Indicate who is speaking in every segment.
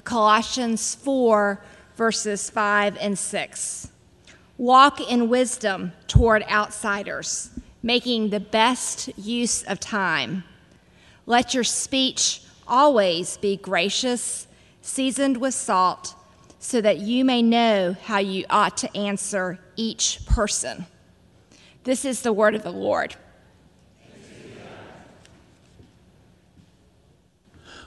Speaker 1: Colossians 4, verses 5 and 6. Walk in wisdom toward outsiders, making the best use of time. Let your speech always be gracious, seasoned with salt, so that you may know how you ought to answer each person. This is the word of the Lord.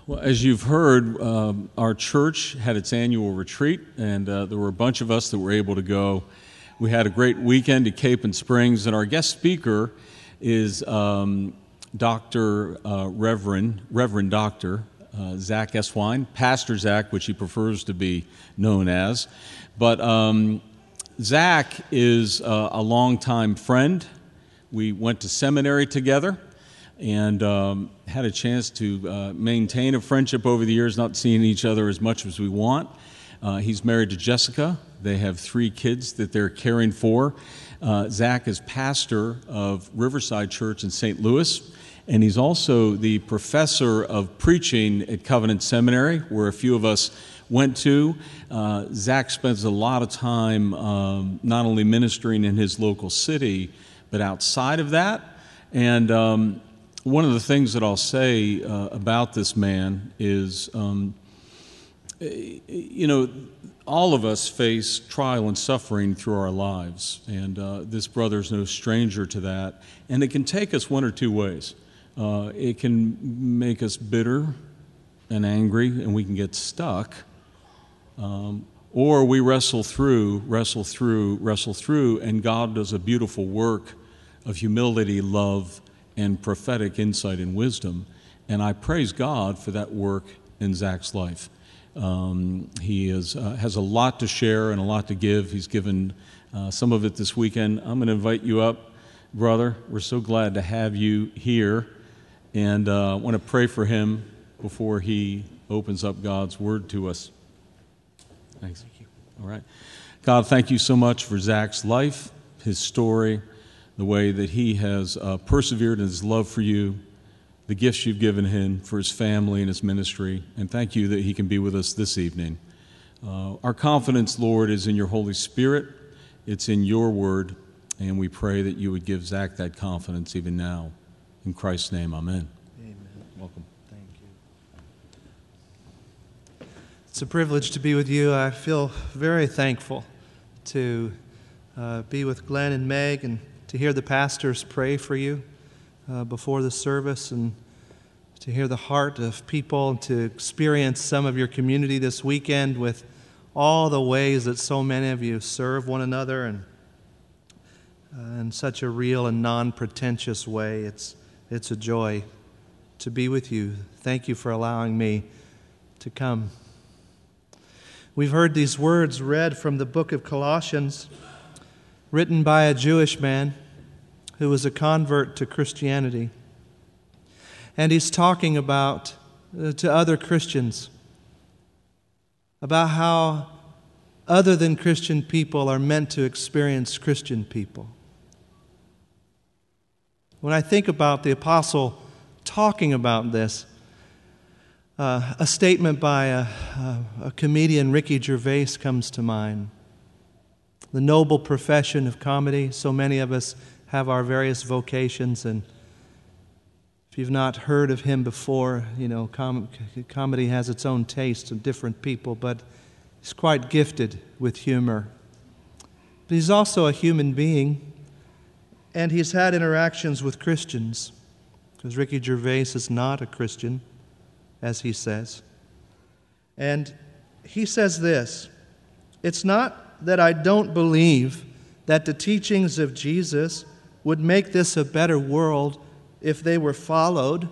Speaker 2: Well, as you've heard, um, our church had its annual retreat, and uh, there were a bunch of us that were able to go. We had a great weekend at Capon Springs, and our guest speaker is um, Dr. Uh, Reverend, Reverend Dr. Uh, Zach Eswine, Pastor Zach, which he prefers to be known as. But um, Zach is uh, a longtime friend. We went to seminary together and um, had a chance to uh, maintain a friendship over the years, not seeing each other as much as we want. Uh, he's married to Jessica. They have three kids that they're caring for. Uh, Zach is pastor of Riverside Church in St. Louis, and he's also the professor of preaching at Covenant Seminary, where a few of us went to. Uh, Zach spends a lot of time um, not only ministering in his local city, but outside of that. And um, one of the things that I'll say uh, about this man is, um, you know, all of us face trial and suffering through our lives, and uh, this brother's no stranger to that. And it can take us one or two ways. Uh, it can make us bitter and angry, and we can get stuck. Um, or we wrestle through, wrestle through, wrestle through, and God does a beautiful work of humility, love, and prophetic insight and wisdom. And I praise God for that work in Zach's life. Um, he is, uh, has a lot to share and a lot to give. He's given uh, some of it this weekend. I'm going to invite you up, brother. We're so glad to have you here. And uh, I want to pray for him before he opens up God's word to us. Thanks. Thank you. All right. God, thank you so much for Zach's life, his story the way that he has uh, persevered in his love for you, the gifts you've given him for his family and his ministry, and thank you that he can be with us this evening. Uh, our confidence, Lord, is in your Holy Spirit, it's in your word, and we pray that you would give Zach that confidence even now. In Christ's name, amen.
Speaker 3: Amen.
Speaker 2: Welcome.
Speaker 3: Thank you. It's a privilege to be with you. I feel very thankful to uh, be with Glenn and Meg and to hear the pastors pray for you uh, before the service and to hear the heart of people and to experience some of your community this weekend with all the ways that so many of you serve one another and uh, in such a real and non pretentious way. It's, it's a joy to be with you. Thank you for allowing me to come. We've heard these words read from the book of Colossians written by a Jewish man who was a convert to Christianity. And he's talking about uh, to other Christians about how other than Christian people are meant to experience Christian people. When I think about the apostle talking about this, uh, a statement by a, a, a comedian, Ricky Gervais, comes to mind the noble profession of comedy. So many of us have our various vocations, and if you've not heard of him before, you know, com- comedy has its own taste of different people, but he's quite gifted with humor. But he's also a human being, and he's had interactions with Christians, because Ricky Gervais is not a Christian, as he says. And he says this it's not that I don't believe that the teachings of Jesus would make this a better world if they were followed.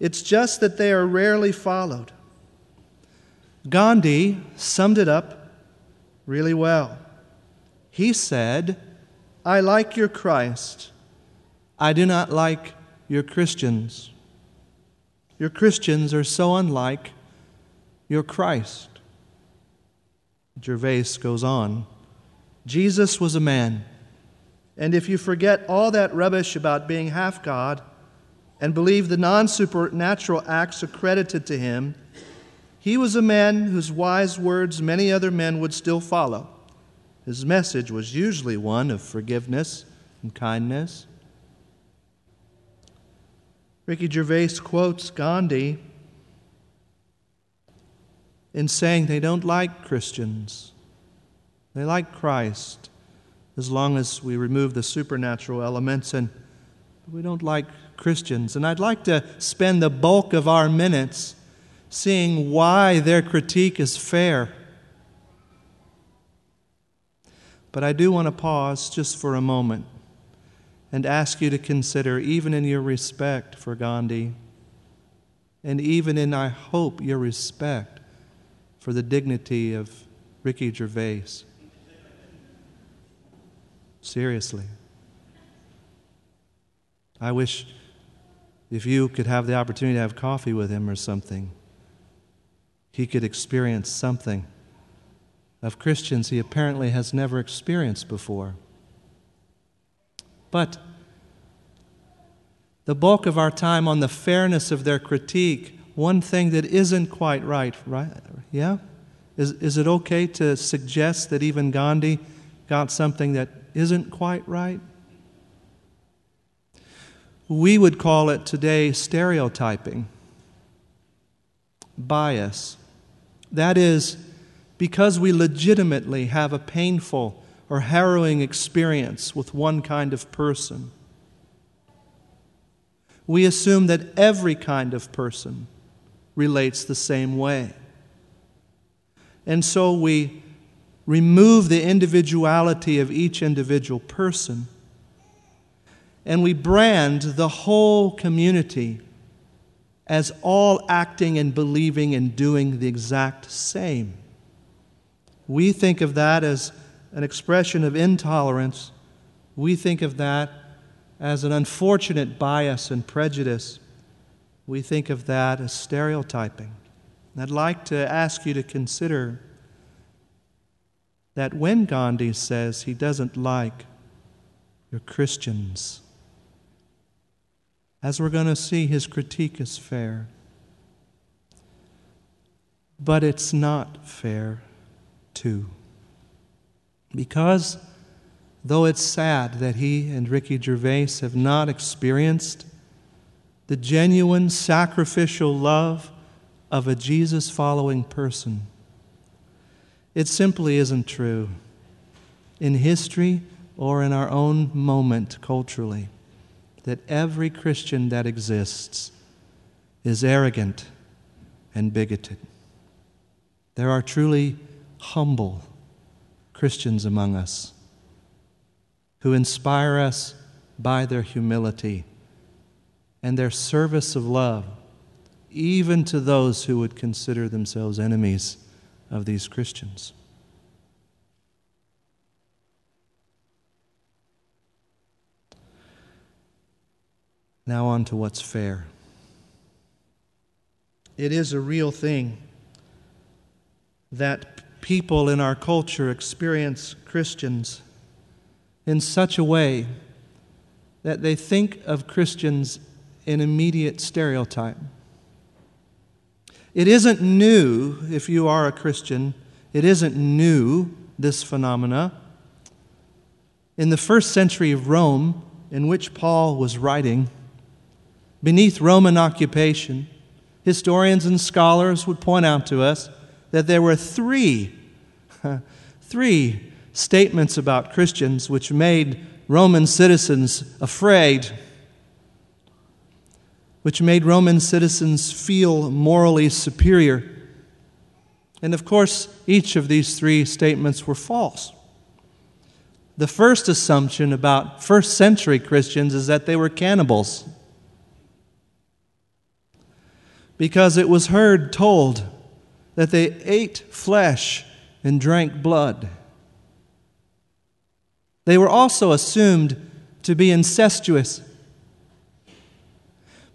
Speaker 3: It's just that they are rarely followed. Gandhi summed it up really well. He said, I like your Christ. I do not like your Christians. Your Christians are so unlike your Christ. Gervais goes on Jesus was a man. And if you forget all that rubbish about being half God and believe the non supernatural acts accredited to him, He was a man whose wise words many other men would still follow. His message was usually one of forgiveness and kindness. Ricky Gervais quotes Gandhi in saying they don't like Christians. They like Christ as long as we remove the supernatural elements, and we don't like Christians. And I'd like to spend the bulk of our minutes seeing why their critique is fair. But I do want to pause just for a moment and ask you to consider, even in your respect for Gandhi, and even in, I hope, your respect for the dignity of Ricky Gervais. Seriously. I wish if you could have the opportunity to have coffee with him or something, he could experience something of Christians he apparently has never experienced before. But the bulk of our time on the fairness of their critique, one thing that isn't quite right, right? Yeah? Is, is it okay to suggest that even Gandhi got something that isn't quite right? We would call it today stereotyping, bias. That is, because we legitimately have a painful or harrowing experience with one kind of person. We assume that every kind of person relates the same way. And so we remove the individuality of each individual person and we brand the whole community as all acting and believing and doing the exact same. We think of that as an expression of intolerance. We think of that as an unfortunate bias and prejudice. We think of that as stereotyping. And I'd like to ask you to consider that when Gandhi says he doesn't like your Christians, as we're going to see, his critique is fair. But it's not fair too. Because though it's sad that he and Ricky Gervais have not experienced the genuine sacrificial love of a Jesus following person, it simply isn't true in history or in our own moment culturally that every Christian that exists is arrogant and bigoted. There are truly humble Christians among us who inspire us by their humility and their service of love, even to those who would consider themselves enemies of these Christians. Now, on to what's fair. It is a real thing that people in our culture experience Christians in such a way that they think of Christians in immediate stereotype. It isn't new if you are a Christian, it isn't new, this phenomena. In the first century of Rome, in which Paul was writing, beneath Roman occupation, historians and scholars would point out to us that there were three, three statements about Christians which made Roman citizens afraid, which made Roman citizens feel morally superior. And of course, each of these three statements were false. The first assumption about first century Christians is that they were cannibals. Because it was heard told that they ate flesh and drank blood. They were also assumed to be incestuous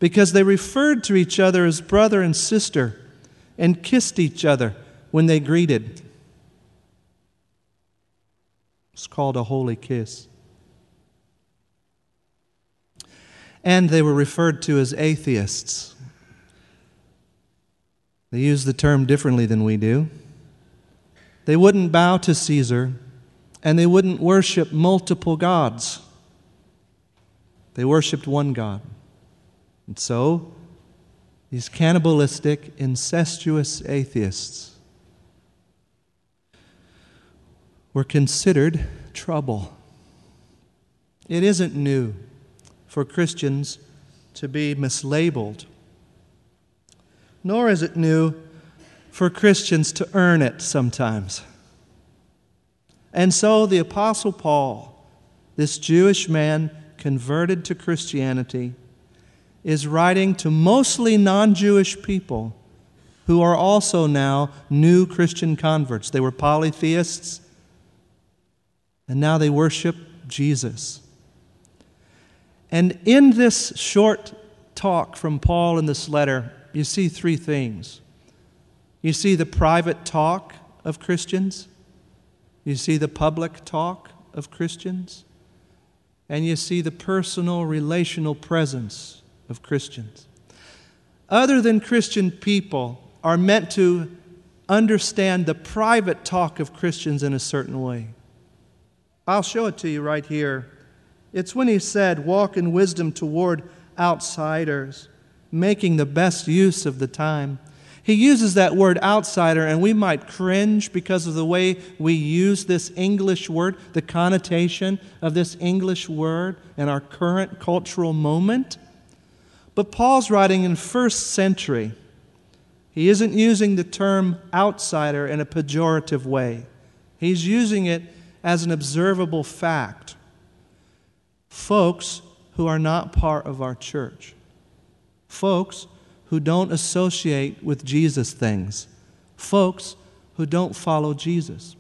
Speaker 3: because they referred to each other as brother and sister and kissed each other when they greeted. It's called a holy kiss. And they were referred to as atheists They use the term differently than we do. They wouldn't bow to Caesar, and they wouldn't worship multiple gods. They worshiped one God. And so, these cannibalistic, incestuous atheists were considered trouble. It isn't new for Christians to be mislabeled, nor is it new for Christians to earn it sometimes. And so the Apostle Paul, this Jewish man converted to Christianity, is writing to mostly non Jewish people who are also now new Christian converts. They were polytheists, and now they worship Jesus. And in this short talk from Paul in this letter, you see three things. You see the private talk of Christians, you see the public talk of Christians, and you see the personal, relational presence of Christians. Other than Christian people are meant to understand the private talk of Christians in a certain way. I'll show it to you right here. It's when he said, Walk in wisdom toward outsiders, making the best use of the time. He uses that word outsider, and we might cringe because of the way we use this English word, the connotation of this English word in our current cultural moment. But Paul's writing in first century. He isn't using the term outsider in a pejorative way. He's using it as an observable fact. Folks who are not part of our church. Folks who don't associate with Jesus things, folks who don't follow Jesus.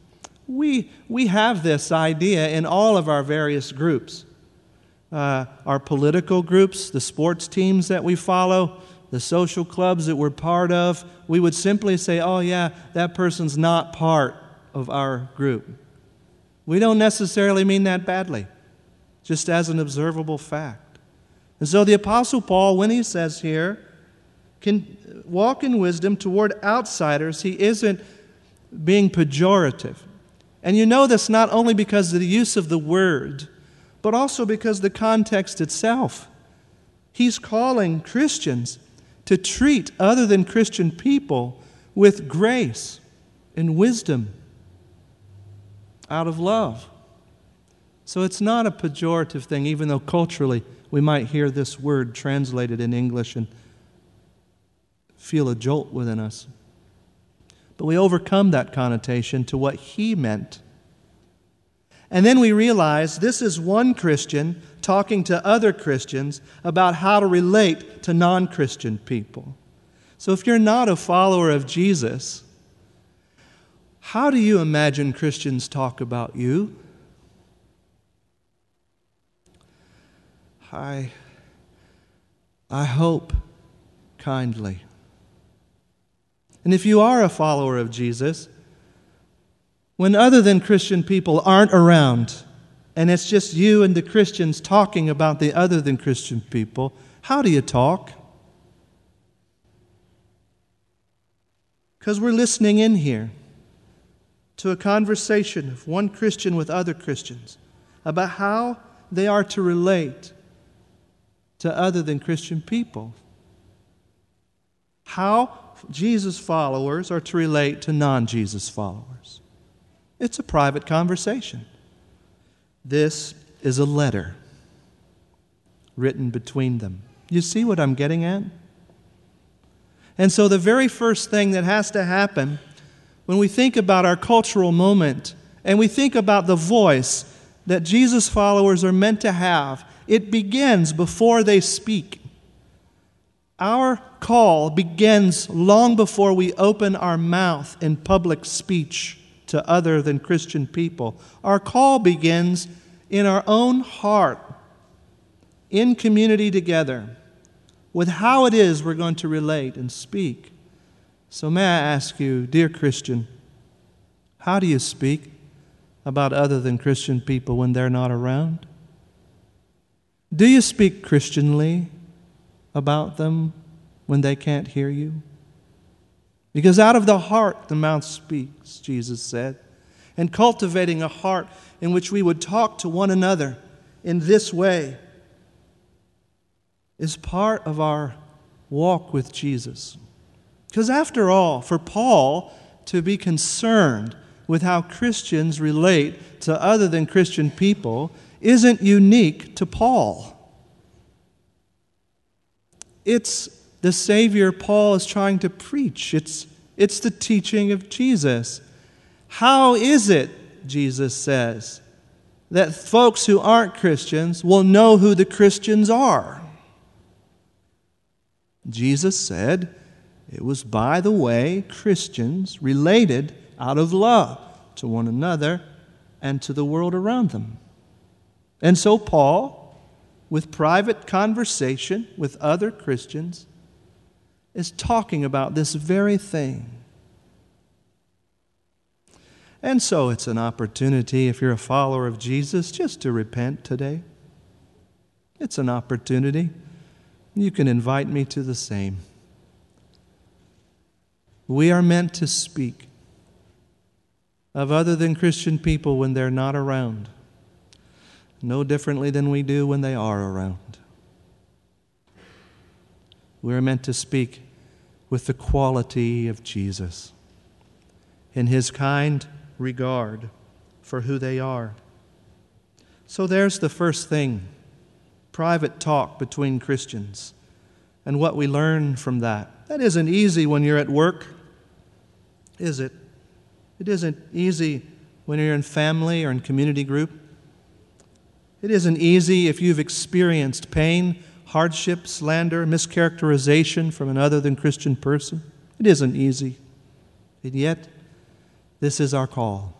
Speaker 3: We, we have this idea in all of our various groups. Uh, our political groups, the sports teams that we follow, the social clubs that we're part of, we would simply say, oh, yeah, that person's not part of our group. We don't necessarily mean that badly, just as an observable fact. And so the Apostle Paul, when he says here, can walk in wisdom toward outsiders, he isn't being pejorative. And you know this not only because of the use of the word, but also because the context itself. He's calling Christians to treat other than Christian people with grace and wisdom out of love. So it's not a pejorative thing, even though culturally we might hear this word translated in English and feel a jolt within us. But we overcome that connotation to what he meant. And then we realize this is one Christian talking to other Christians about how to relate to non Christian people. So if you're not a follower of Jesus, how do you imagine Christians talk about you? I, I hope kindly. And if you are a follower of Jesus, when other than Christian people aren't around, and it's just you and the Christians talking about the other than Christian people, how do you talk? Because we're listening in here to a conversation of one Christian with other Christians about how they are to relate to other than Christian people. How Jesus followers are to relate to non Jesus followers. It's a private conversation. This is a letter written between them. You see what I'm getting at? And so, the very first thing that has to happen when we think about our cultural moment and we think about the voice that Jesus followers are meant to have, it begins before they speak. Our call begins long before we open our mouth in public speech to other than Christian people. Our call begins in our own heart, in community together, with how it is we're going to relate and speak. So, may I ask you, dear Christian, how do you speak about other than Christian people when they're not around? Do you speak Christianly? about them when they can't hear you? Because out of the heart the mouth speaks, Jesus said. And cultivating a heart in which we would talk to one another in this way is part of our walk with Jesus. Because after all, for Paul to be concerned with how Christians relate to other than Christian people isn't unique to Paul. It's the Savior Paul is trying to preach. It's, it's the teaching of Jesus. How is it, Jesus says, that folks who aren't Christians will know who the Christians are? Jesus said it was by the way Christians related out of love to one another and to the world around them. And so, Paul, with private conversation with other Christians, is talking about this very thing. And so it's an opportunity, if you're a follower of Jesus, just to repent today. It's an opportunity. You can invite me to the same. We are meant to speak of other than Christian people when they're not around, no differently than we do when they are around. We're meant to speak with the quality of Jesus in his kind regard for who they are. So there's the first thing private talk between Christians and what we learn from that. That isn't easy when you're at work, is it? It isn't easy when you're in family or in community group. It isn't easy if you've experienced pain hardship, slander, mischaracterization from another than Christian person. It isn't easy. And yet, this is our call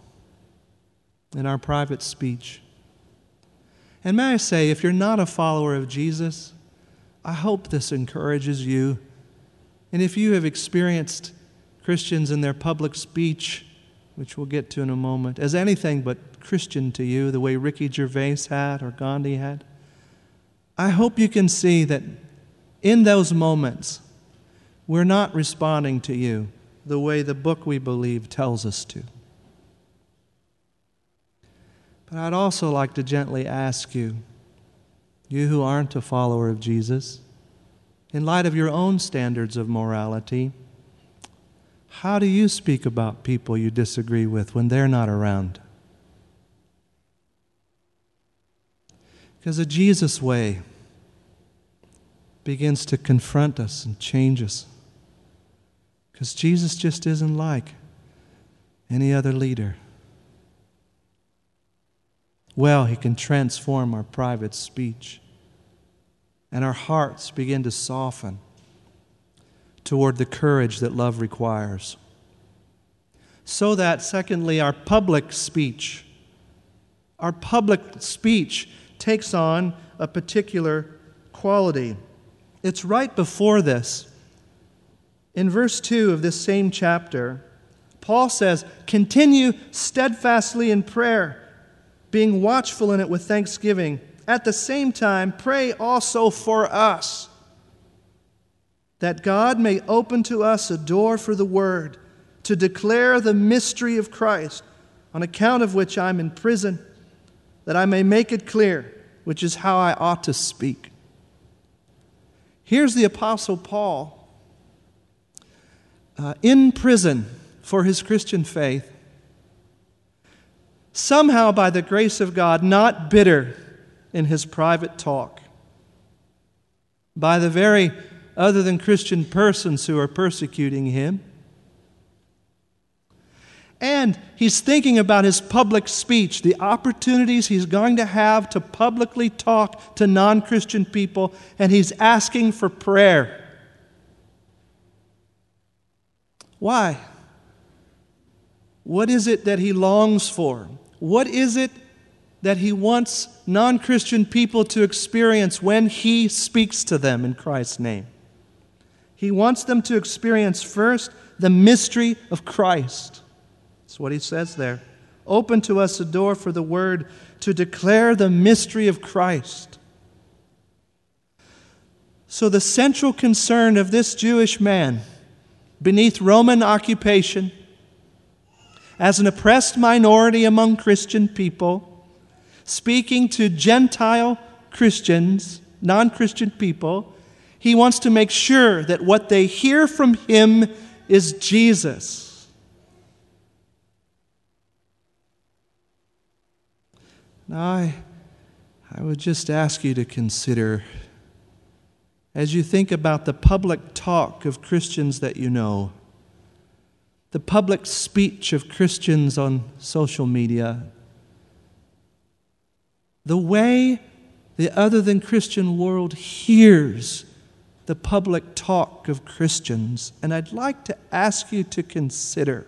Speaker 3: in our private speech. And may I say, if you're not a follower of Jesus, I hope this encourages you. And if you have experienced Christians in their public speech, which we'll get to in a moment, as anything but Christian to you, the way Ricky Gervais had or Gandhi had, I hope you can see that in those moments, we're not responding to you the way the book we believe tells us to. But I'd also like to gently ask you, you who aren't a follower of Jesus, in light of your own standards of morality, how do you speak about people you disagree with when they're not around? Because the Jesus way begins to confront us and change us. Because Jesus just isn't like any other leader. Well, he can transform our private speech, and our hearts begin to soften toward the courage that love requires. So that, secondly, our public speech, our public speech takes on a particular quality. It's right before this. In verse 2 of this same chapter, Paul says, Continue steadfastly in prayer, being watchful in it with thanksgiving. At the same time, pray also for us, that God may open to us a door for the word to declare the mystery of Christ, on account of which I'm in prison, that I may make it clear which is how I ought to speak. Here's the Apostle Paul uh, in prison for his Christian faith, somehow by the grace of God, not bitter in his private talk, by the very other than Christian persons who are persecuting him and he's thinking about his public speech, the opportunities he's going to have to publicly talk to non Christian people, and he's asking for prayer. Why? What is it that he longs for? What is it that he wants non Christian people to experience when he speaks to them in Christ's name? He wants them to experience first the mystery of Christ. That's what he says there. Open to us a door for the word to declare the mystery of Christ. So, the central concern of this Jewish man beneath Roman occupation, as an oppressed minority among Christian people, speaking to Gentile Christians, non Christian people, he wants to make sure that what they hear from him is Jesus. Now, I, I would just ask you to consider as you think about the public talk of Christians that you know, the public speech of Christians on social media, the way the other than Christian world hears the public talk of Christians. And I'd like to ask you to consider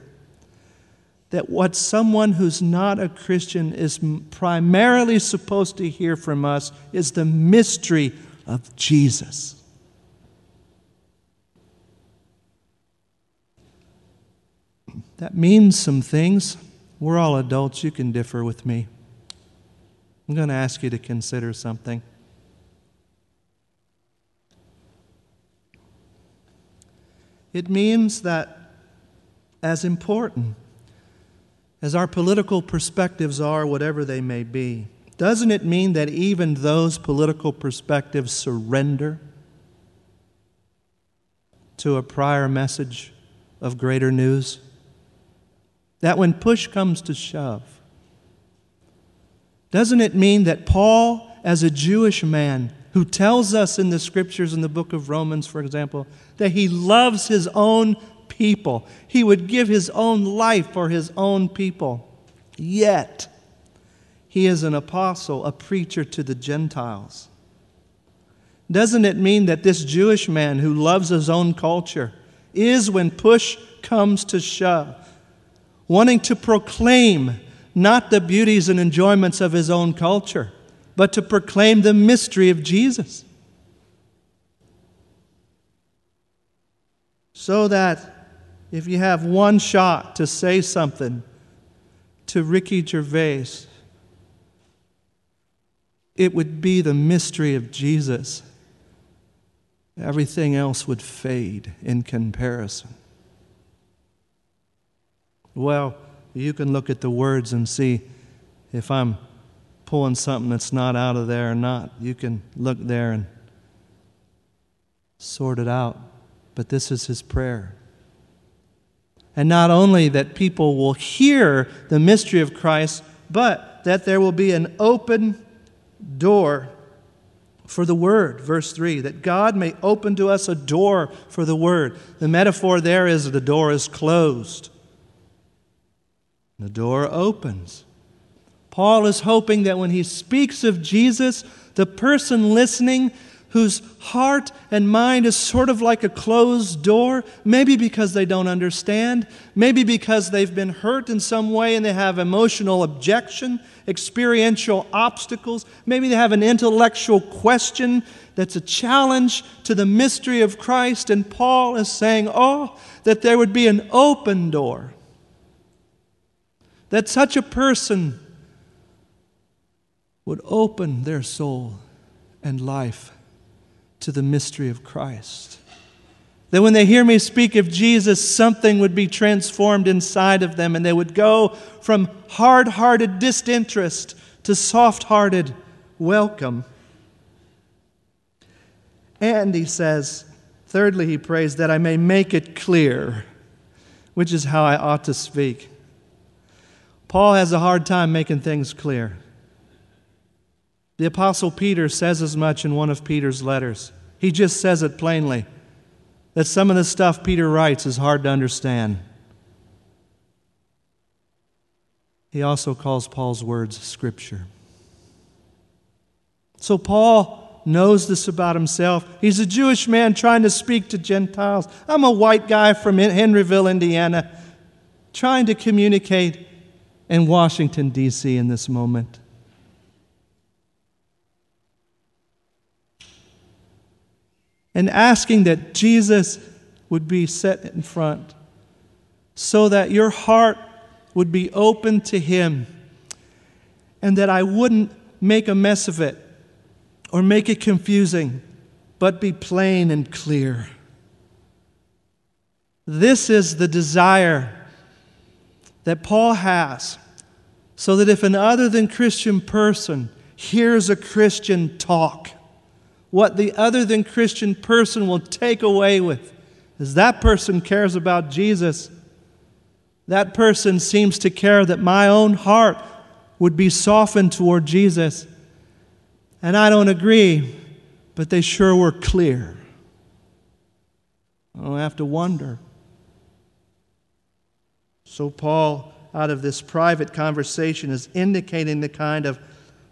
Speaker 3: that what someone who's not a Christian is primarily supposed to hear from us is the mystery of Jesus. That means some things. We're all adults. You can differ with me. I'm going to ask you to consider something. It means that, as important as our political perspectives are, whatever they may be, doesn't it mean that even those political perspectives surrender to a prior message of greater news? That when push comes to shove, doesn't it mean that Paul, as a Jewish man, who tells us in the scriptures in the book of Romans, for example, that he loves his own people, he would give his own life for his own people, yet he is an apostle, a preacher to the Gentiles. Doesn't it mean that this Jewish man who loves his own culture is, when push comes to shove, wanting to proclaim not the beauties and enjoyments of his own culture, but to proclaim the mystery of Jesus? So that if you have one shot to say something to Ricky Gervais, it would be the mystery of Jesus. Everything else would fade in comparison. Well, you can look at the words and see if I'm pulling something that's not out of there or not. You can look there and sort it out. But this is his prayer. And not only that people will hear the mystery of Christ, but that there will be an open door for the Word. Verse 3 that God may open to us a door for the Word. The metaphor there is the door is closed, the door opens. Paul is hoping that when he speaks of Jesus, the person listening whose heart and mind is sort of like a closed door, maybe because they don't understand, maybe because they've been hurt in some way and they have emotional objection, experiential obstacles, maybe they have an intellectual question that's a challenge to the mystery of Christ. And Paul is saying, Oh, that there would be an open door. That such a person would open their soul and life to the mystery of Christ. That when they hear me speak of Jesus, something would be transformed inside of them, and they would go from hard hearted disinterest to soft hearted welcome. And he says, thirdly, he prays that I may make it clear, which is how I ought to speak. Paul has a hard time making things clear. The Apostle Peter says as much in one of Peter's letters. He just says it plainly that some of the stuff Peter writes is hard to understand. He also calls Paul's words scripture. So Paul knows this about himself. He's a Jewish man trying to speak to Gentiles. I'm a white guy from Henryville, Indiana, trying to communicate in Washington, D.C. in this moment. And asking that Jesus would be set in front so that your heart would be open to Him and that I wouldn't make a mess of it or make it confusing, but be plain and clear. This is the desire that Paul has, so that if an other than Christian person hears a Christian talk, what the other than Christian person will take away with is that person cares about Jesus. That person seems to care that my own heart would be softened toward Jesus. And I don't agree, but they sure were clear. Oh, I don't have to wonder. So, Paul, out of this private conversation, is indicating the kind of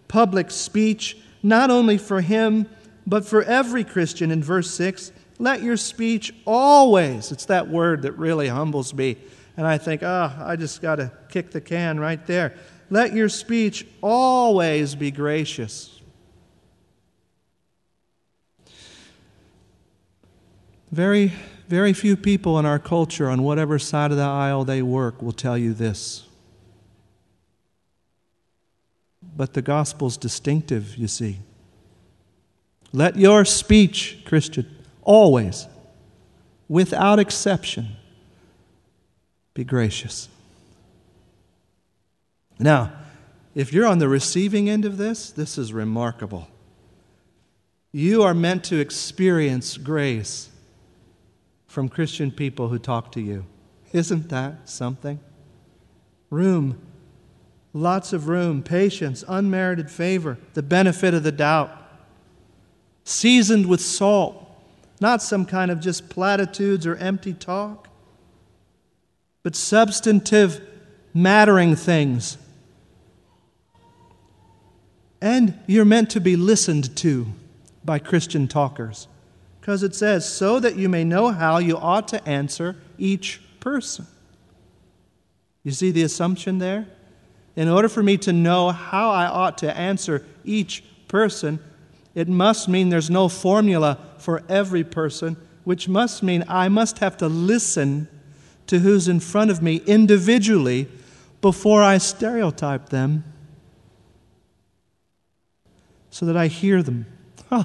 Speaker 3: public speech, not only for him, but for every Christian in verse 6. Let your speech always, it's that word that really humbles me. And I think, ah, oh, I just got to kick the can right there. Let your speech always be gracious. Very, very few people in our culture, on whatever side of the aisle they work, will tell you this. But the gospel's distinctive, you see. Let your speech, Christian, always, without exception, be gracious. Now, if you're on the receiving end of this, this is remarkable. You are meant to experience grace from Christian people who talk to you. Isn't that something? Room, lots of room, patience, unmerited favor, the benefit of the doubt, seasoned with salt, not some kind of just platitudes or empty talk, but substantive, mattering things. And you're meant to be listened to by Christian talkers. Because it says, so that you may know how you ought to answer each person. You see the assumption there? In order for me to know how I ought to answer each person, it must mean there's no formula for every person, which must mean I must have to listen to who's in front of me individually before I stereotype them so that I hear them. Oh,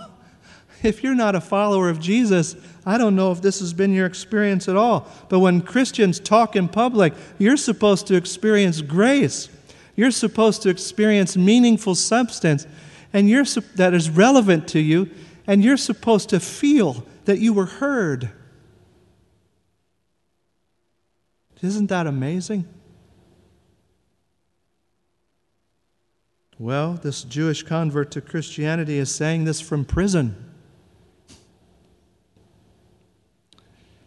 Speaker 3: if you're not a follower of Jesus, I don't know if this has been your experience at all. But when Christians talk in public, you're supposed to experience grace. You're supposed to experience meaningful substance and you're, that is relevant to you, and you're supposed to feel that you were heard. Isn't that amazing? Well, this Jewish convert to Christianity is saying this from prison.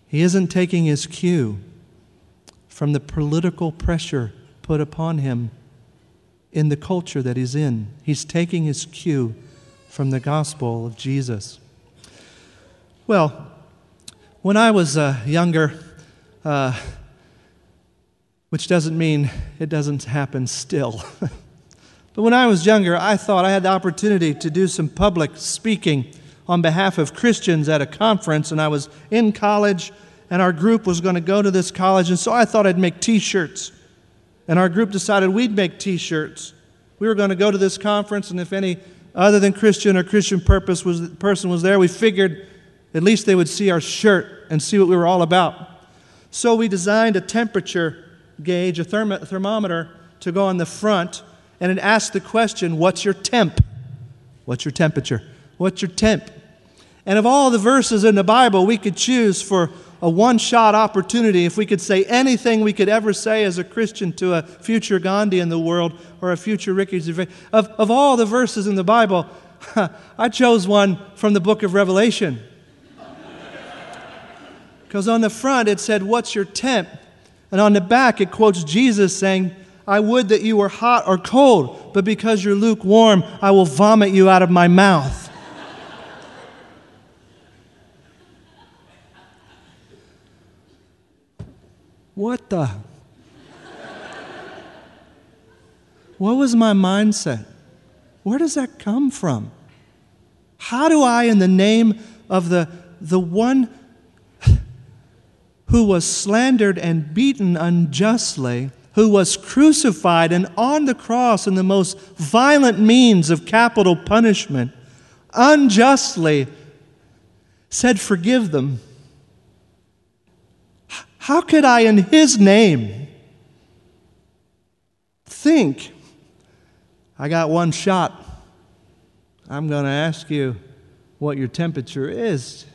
Speaker 3: He isn't taking his cue from the political pressure put upon him in the culture that he's in. He's taking his cue from the gospel of Jesus. Well, when I was uh, younger, uh, which doesn't mean it doesn't happen still. but when I was younger, I thought I had the opportunity to do some public speaking on behalf of Christians at a conference, and I was in college and our group was going to go to this college, and so I thought I'd make t shirts. And our group decided we'd make t shirts. We were going to go to this conference, and if any other than Christian or Christian purpose was, person was there, we figured at least they would see our shirt and see what we were all about. So we designed a temperature gauge, a therm- thermometer, to go on the front, and it asked the question, What's your temp? What's your temperature? What's your temp? And of all the verses in the Bible we could choose for a one shot opportunity if we could say anything we could ever say as a Christian to a future Gandhi in the world or a future Ricky Gervais. Of, of all the verses in the Bible, I chose one from the book of Revelation. Because on the front it said, What's your temp? And on the back it quotes Jesus saying, I would that you were hot or cold, but because you're lukewarm, I will vomit you out of my mouth. What the? what was my mindset? Where does that come from? How do I, in the name of the, the one who was slandered and beaten unjustly, who was crucified and on the cross in the most violent means of capital punishment, unjustly said, Forgive them. How could I, in His name, think I got one shot? I'm going to ask you what your temperature is.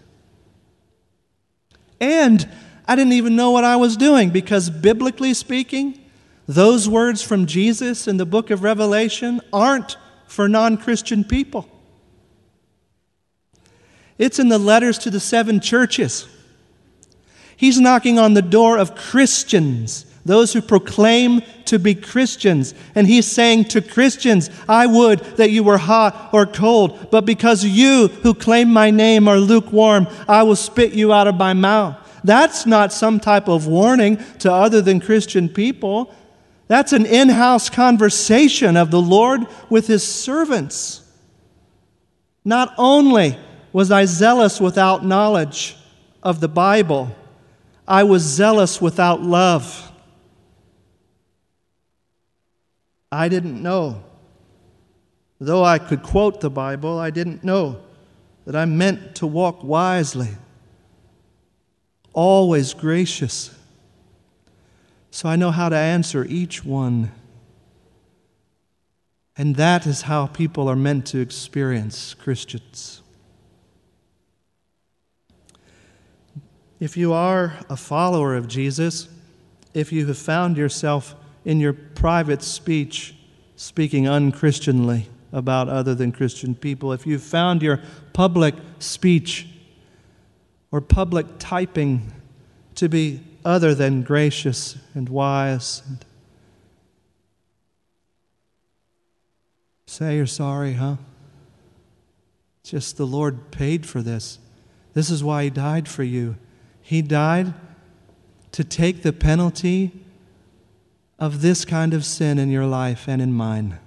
Speaker 3: And I didn't even know what I was doing because, biblically speaking, those words from Jesus in the book of Revelation aren't for non Christian people. It's in the letters to the seven churches. He's knocking on the door of Christians, those who proclaim to be Christians. And he's saying to Christians, I would that you were hot or cold, but because you who claim my name are lukewarm, I will spit you out of my mouth. That's not some type of warning to other than Christian people. That's an in house conversation of the Lord with his servants. Not only was I zealous without knowledge of the Bible, I was zealous without love. I didn't know. Though I could quote the Bible, I didn't know that I meant to walk wisely, always gracious. So I know how to answer each one. And that is how people are meant to experience Christians. If you are a follower of Jesus, if you have found yourself in your private speech speaking unchristianly about other than Christian people, if you've found your public speech or public typing to be other than gracious and wise, and say you're sorry, huh? Just the Lord paid for this. This is why He died for you. He died to take the penalty of this kind of sin in your life and in mine.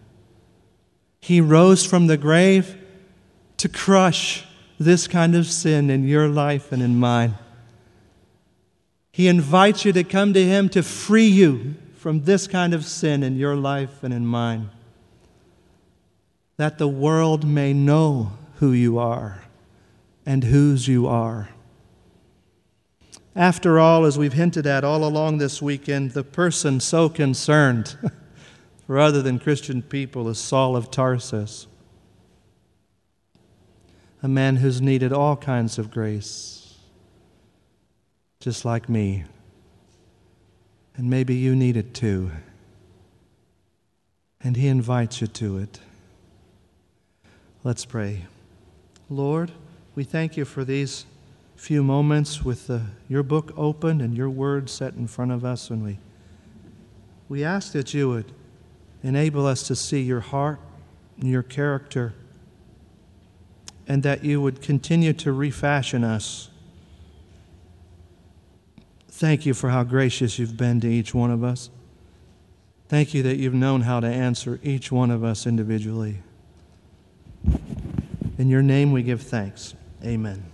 Speaker 3: He rose from the grave to crush this kind of sin in your life and in mine. He invites you to come to Him to free you from this kind of sin in your life and in mine, that the world may know who you are and whose you are. After all, as we've hinted at all along this weekend, the person so concerned for other than Christian people is Saul of Tarsus, a man who's needed all kinds of grace, just like me. And maybe you need it too. And he invites you to it. Let's pray. Lord, we thank you for these few moments with the, your book open and your word set in front of us, and we, we ask that you would enable us to see your heart and your character, and that you would continue to refashion us. Thank you for how gracious you've been to each one of us. Thank you that you've known how to answer each one of us individually. In your name we give thanks. Amen.